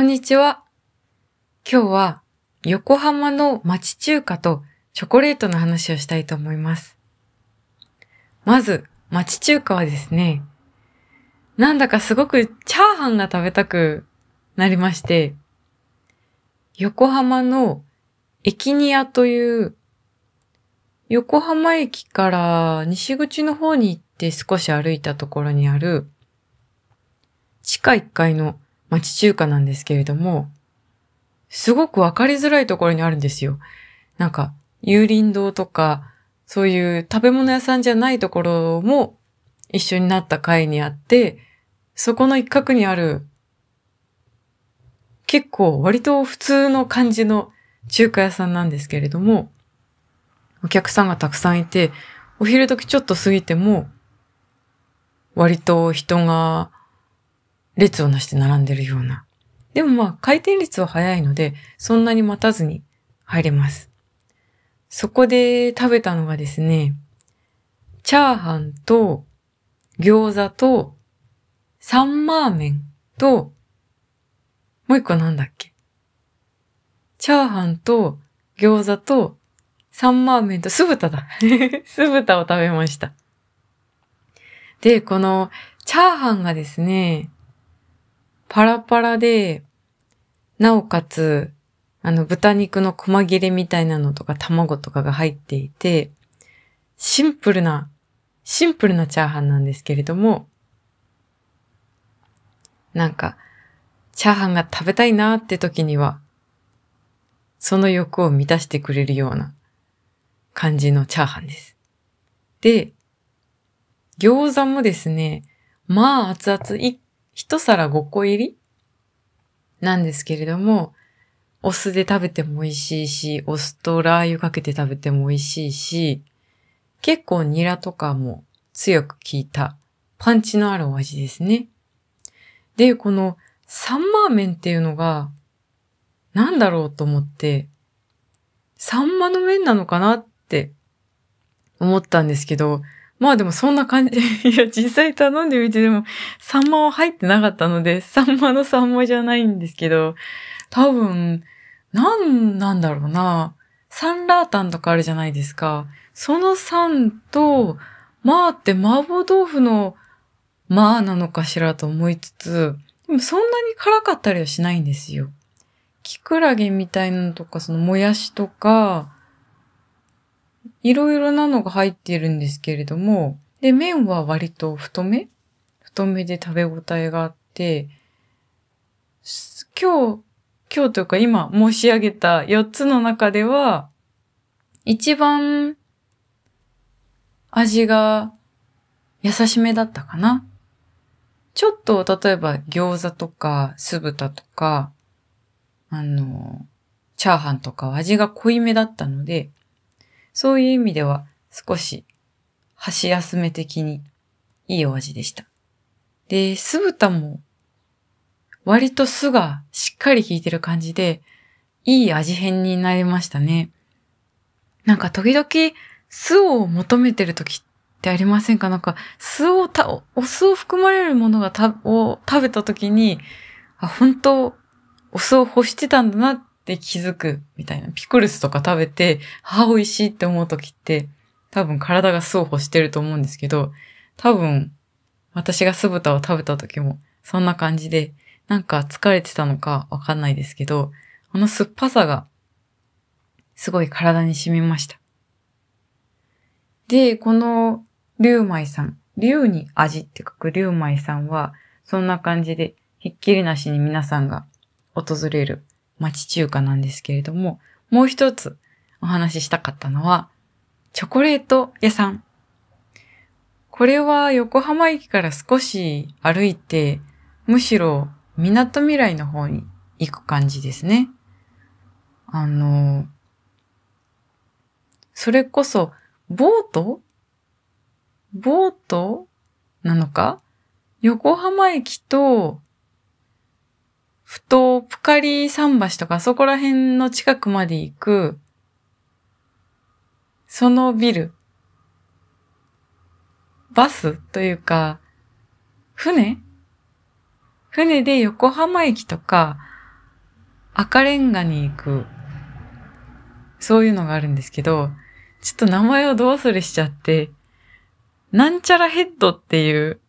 こんにちは。今日は横浜の町中華とチョコレートの話をしたいと思います。まず、町中華はですね、なんだかすごくチャーハンが食べたくなりまして、横浜のエキニアという横浜駅から西口の方に行って少し歩いたところにある地下1階の町中華なんですけれども、すごくわかりづらいところにあるんですよ。なんか、有林堂とか、そういう食べ物屋さんじゃないところも一緒になった階にあって、そこの一角にある、結構割と普通の感じの中華屋さんなんですけれども、お客さんがたくさんいて、お昼時ちょっと過ぎても、割と人が列をなして並んでるような。でもまあ回転率は早いので、そんなに待たずに入れます。そこで食べたのがですね、チャーハンと餃子とサンマーメンと、もう一個なんだっけ？チャーハンと餃子とサンマーメンと酢豚だ。酢豚を食べました。で、このチャーハンがですね、パラパラで、なおかつ、あの、豚肉の細切れみたいなのとか卵とかが入っていて、シンプルな、シンプルなチャーハンなんですけれども、なんか、チャーハンが食べたいなーって時には、その欲を満たしてくれるような感じのチャーハンです。で、餃子もですね、まあ熱々、い一皿5個入り？なんですけれども、お酢で食べても美味しいし、お酢とラー油かけて食べても美味しいし、結構ニラとかも強く効いたパンチのあるお味ですね。で、このサンマーメンっていうのがなんだろうと思って、サンマの麺なのかなって思ったんですけど、まあでもそんな感じ。いや、実際頼んでみてでも、サンマは入ってなかったので、サンマのサンマじゃないんですけど、多分、なんなんだろうな。サンラータンとかあるじゃないですか。そのサンと、まあって麻婆豆腐のまあなのかしらと思いつつ、でもそんなに辛かったりはしないんですよ。キクラゲみたいなのとか、そのもやしとか、いろいろなのが入っているんですけれども、で、麺は割と太め？太めで食べ応えがあって、今日、今日というか今申し上げた4つの中では、一番味が優しめだったかな。ちょっと例えば餃子とか酢豚とか、あの、チャーハンとか味が濃いめだったので、そういう意味では少し箸休め的にいいお味でした。で、酢豚も割と酢がしっかり効いてる感じで、いい味変になりましたね。なんか時々酢を求めてる時ってありませんか？なんか酢をた、お酢を含まれるものがた、を食べた時に、あ、本当お酢を欲してたんだなって気づくみたいな。ピクルスとか食べて、あ、美味しいって思う時って、多分体が酢を欲してると思うんですけど、多分私が酢豚を食べた時もそんな感じで、なんか疲れてたのかわかんないですけど、あの酸っぱさがすごい体に染みました。で、この龍舞さん、龍に味って書く龍舞さんは、そんな感じでひっきりなしに皆さんが訪れる町中華なんですけれども、もう一つお話ししたかったのは、チョコレート屋さん。これは横浜駅から少し歩いて、むしろ港未来の方に行く感じですね。あの、それこそ、ボート？ボートなのか？横浜駅と、かり桟橋とかそこら辺の近くまで行く、そのビル、バスというか、船？船で横浜駅とか、赤レンガに行く、そういうのがあるんですけど、ちょっと名前をどう忘れしちゃって、なんちゃらヘッドっていう、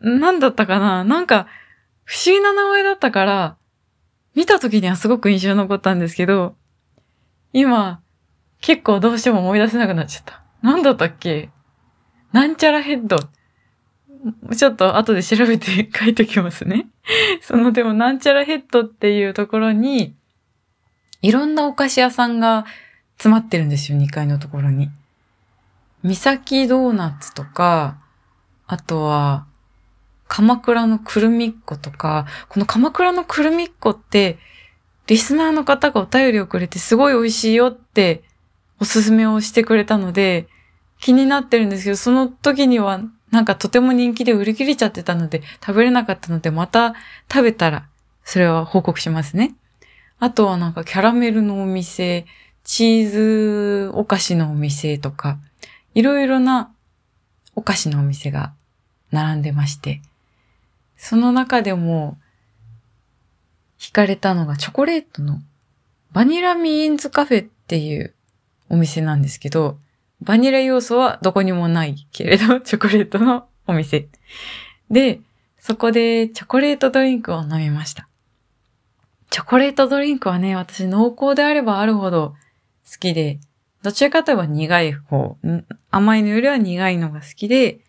なんだったかな？なんか、不思議な名前だったから、見た時にはすごく印象に残ったんですけど、今、結構どうしても思い出せなくなっちゃった。なんだったっけ？なんちゃらヘッド。ちょっと後で調べて 書いておきますね。そのでもなんちゃらヘッドっていうところに、いろんなお菓子屋さんが詰まってるんですよ、2階のところに。三崎ドーナツとか、あとは、鎌倉のくるみっことか、この鎌倉のくるみっこって、リスナーの方がお便りをくれてすごい美味しいよっておすすめをしてくれたので、気になってるんですけど、その時にはなんかとても人気で売り切れちゃってたので食べれなかったので、また食べたらそれは報告しますね。あとはなんかキャラメルのお店、チーズお菓子のお店とか、いろいろなお菓子のお店が並んでまして、その中でも惹かれたのがチョコレートのバニラミーンズカフェっていうお店なんですけど、バニラ要素はどこにもないけれど、チョコレートのお店。で、そこでチョコレートドリンクを飲みました。チョコレートドリンクはね、私濃厚であればあるほど好きで、どちらかといえば苦い方、甘いのよりは苦いのが好きで、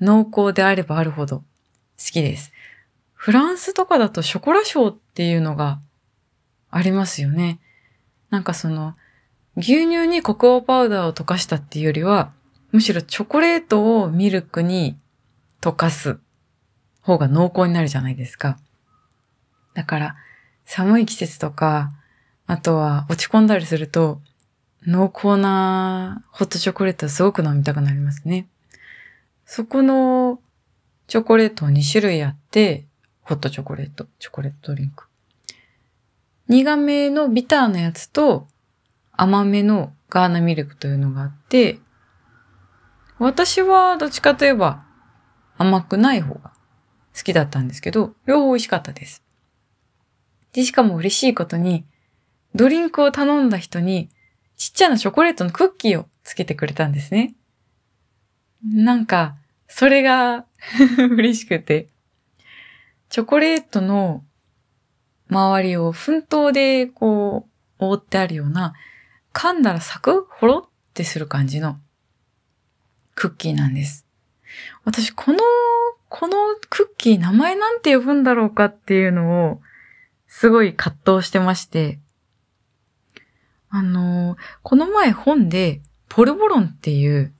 濃厚であればあるほど好きです。フランスとかだとショコラショーっていうのがありますよね。なんかその、牛乳にココアパウダーを溶かしたっていうよりは、むしろチョコレートをミルクに溶かす方が濃厚になるじゃないですか。だから、寒い季節とか、あとは落ち込んだりすると、濃厚なホットチョコレートすごく飲みたくなりますね。そこのチョコレート2種類あって、ホットチョコレート、チョコレートドリンク。苦めのビターなやつと、甘めのガーナミルクというのがあって、私はどっちかといえば甘くない方が好きだったんですけど、両方美味しかったです。で、しかも嬉しいことに、ドリンクを頼んだ人にちっちゃなチョコレートのクッキーをつけてくれたんですね。なんか、それが 嬉しくて。チョコレートの周りを粉糖でこう覆ってあるような噛んだらサクほろってする感じのクッキーなんです。私、この、このクッキー名前なんて呼ぶんだろうかっていうのをすごい葛藤してまして、あのこの前本でポルボロンっていう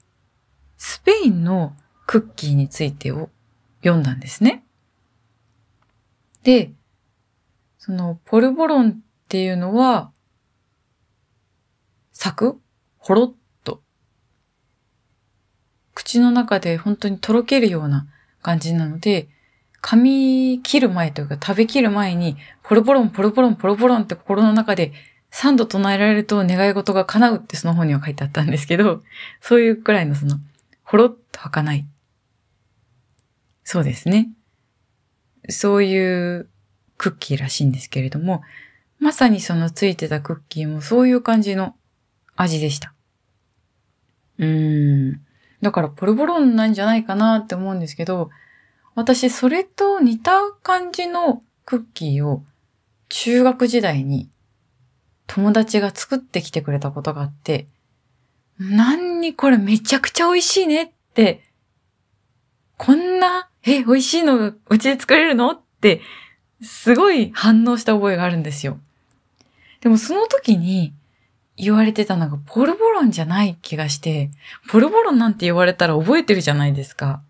スペインのクッキーについてを読んだんですね。で、そのポルボロンっていうのはサクほろっと。口の中で本当にとろけるような感じなので、噛み切る前というか食べきる前に、ポロポロン、ポロポロン、ポロポロンって心の中で3度唱えられると願い事が叶うってその本には書いてあったんですけど、そういうくらいのその、ほろっと開かない。そうですね。そういうクッキーらしいんですけれども、まさにそのついてたクッキーもそういう感じの味でした。うーん。だからポルボロンなんじゃないかなって思うんですけど、私それと似た感じのクッキーを中学時代に友達が作ってきてくれたことがあって、何にこれめちゃくちゃ美味しいねって、こんな、え、美味しいのがうちで作れるの？って、すごい反応した覚えがあるんですよ。でもその時に、言われてたのがポルボロンじゃない気がして、ポルボロンなんて言われたら覚えてるじゃないですか。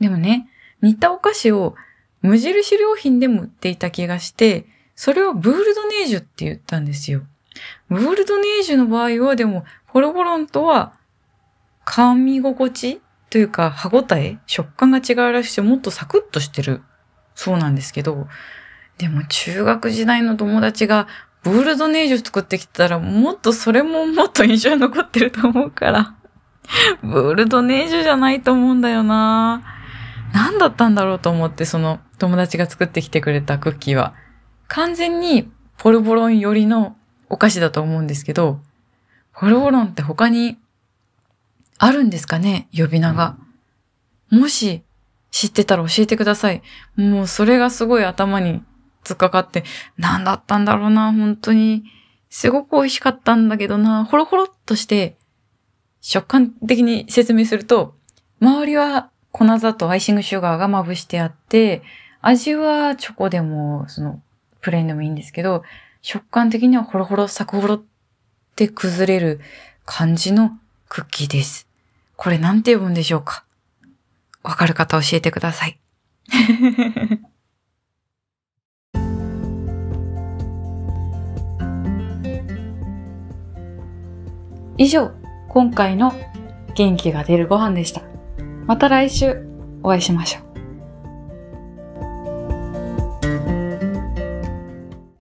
でもね、似たお菓子を無印良品でも売っていた気がして、それをブールドネージュって言ったんですよ。ブールドネージュの場合はでも、ポルボロンとは噛み心地？というか歯ごたえ、食感が違うらしくてもっとサクッとしてるそうなんですけど、でも中学時代の友達がブールドネージュ作ってきたら、もっとそれももっと印象に残ってると思うから。ブールドネージュじゃないと思うんだよな何だったんだろうと思って、その友達が作ってきてくれたクッキーは。完全にポルボロン寄りのお菓子だと思うんですけど、ポルボロンって他にあるんですかね呼び名が。もし知ってたら教えてください。もうそれがすごい頭に突っかかって、何だったんだろうな、本当に。すごく美味しかったんだけどな、ほろほろっとして、食感的に説明すると、周りは粉砂糖、アイシングシュガーがまぶしてあって、味はチョコでも、その、プレーンでもいいんですけど、食感的にはホロホロ、サクホロって崩れる感じのクッキーです。これなんて読むんでしょうか？わかる方教えてください。以上、今回の元気が出るご飯でした。また来週お会いしましょう。